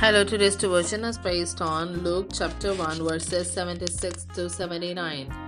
Hello, today's devotion is based on Luke chapter 1, verses 76 to 79.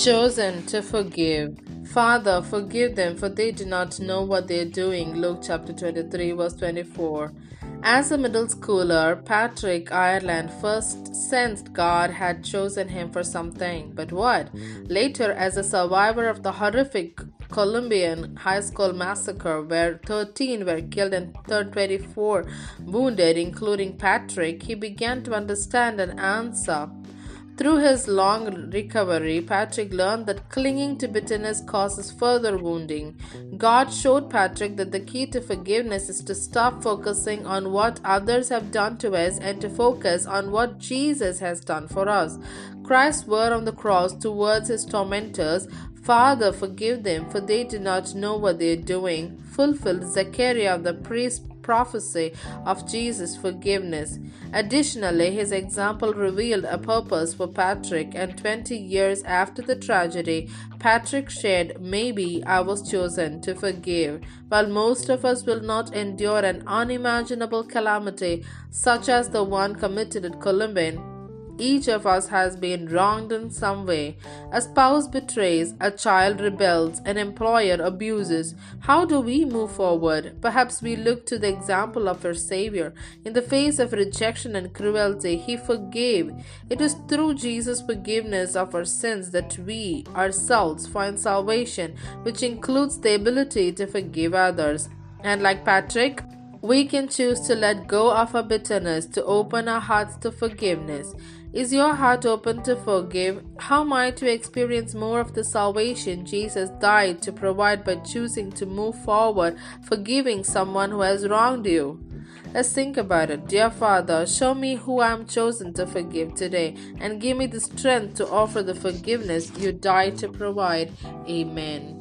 Chosen to forgive. Father, forgive them, for they do not know what they are doing. Luke chapter 23, verse 24. As a middle schooler, Patrick Ireland first sensed God had chosen him for something. But what? Later, as a survivor of the horrific Columbine high school massacre, where 13 were killed and 24 wounded, including Patrick, he began to understand and answer through his long recovery, Patrick learned that clinging to bitterness causes further wounding. God showed Patrick that the key to forgiveness is to stop focusing on what others have done to us and to focus on what Jesus has done for us. Christ's word on the cross towards his tormentors Father, forgive them, for they do not know what they are doing, fulfilled Zechariah the priest prophecy of Jesus' forgiveness. Additionally, his example revealed a purpose for Patrick, and 20 years after the tragedy, Patrick shared, Maybe I was chosen to forgive. While most of us will not endure an unimaginable calamity such as the one committed at Columbine, each of us has been wronged in some way. A spouse betrays, a child rebels, an employer abuses. How do we move forward? Perhaps we look to the example of our Savior. In the face of rejection and cruelty, He forgave. It is through Jesus' forgiveness of our sins that we ourselves find salvation, which includes the ability to forgive others. And like Patrick, we can choose to let go of our bitterness, to open our hearts to forgiveness. Is your heart open to forgive? How might you experience more of the salvation Jesus died to provide by choosing to move forward, forgiving someone who has wronged you? Let's think about it. Dear Father, show me who I am chosen to forgive today and give me the strength to offer the forgiveness you died to provide. Amen.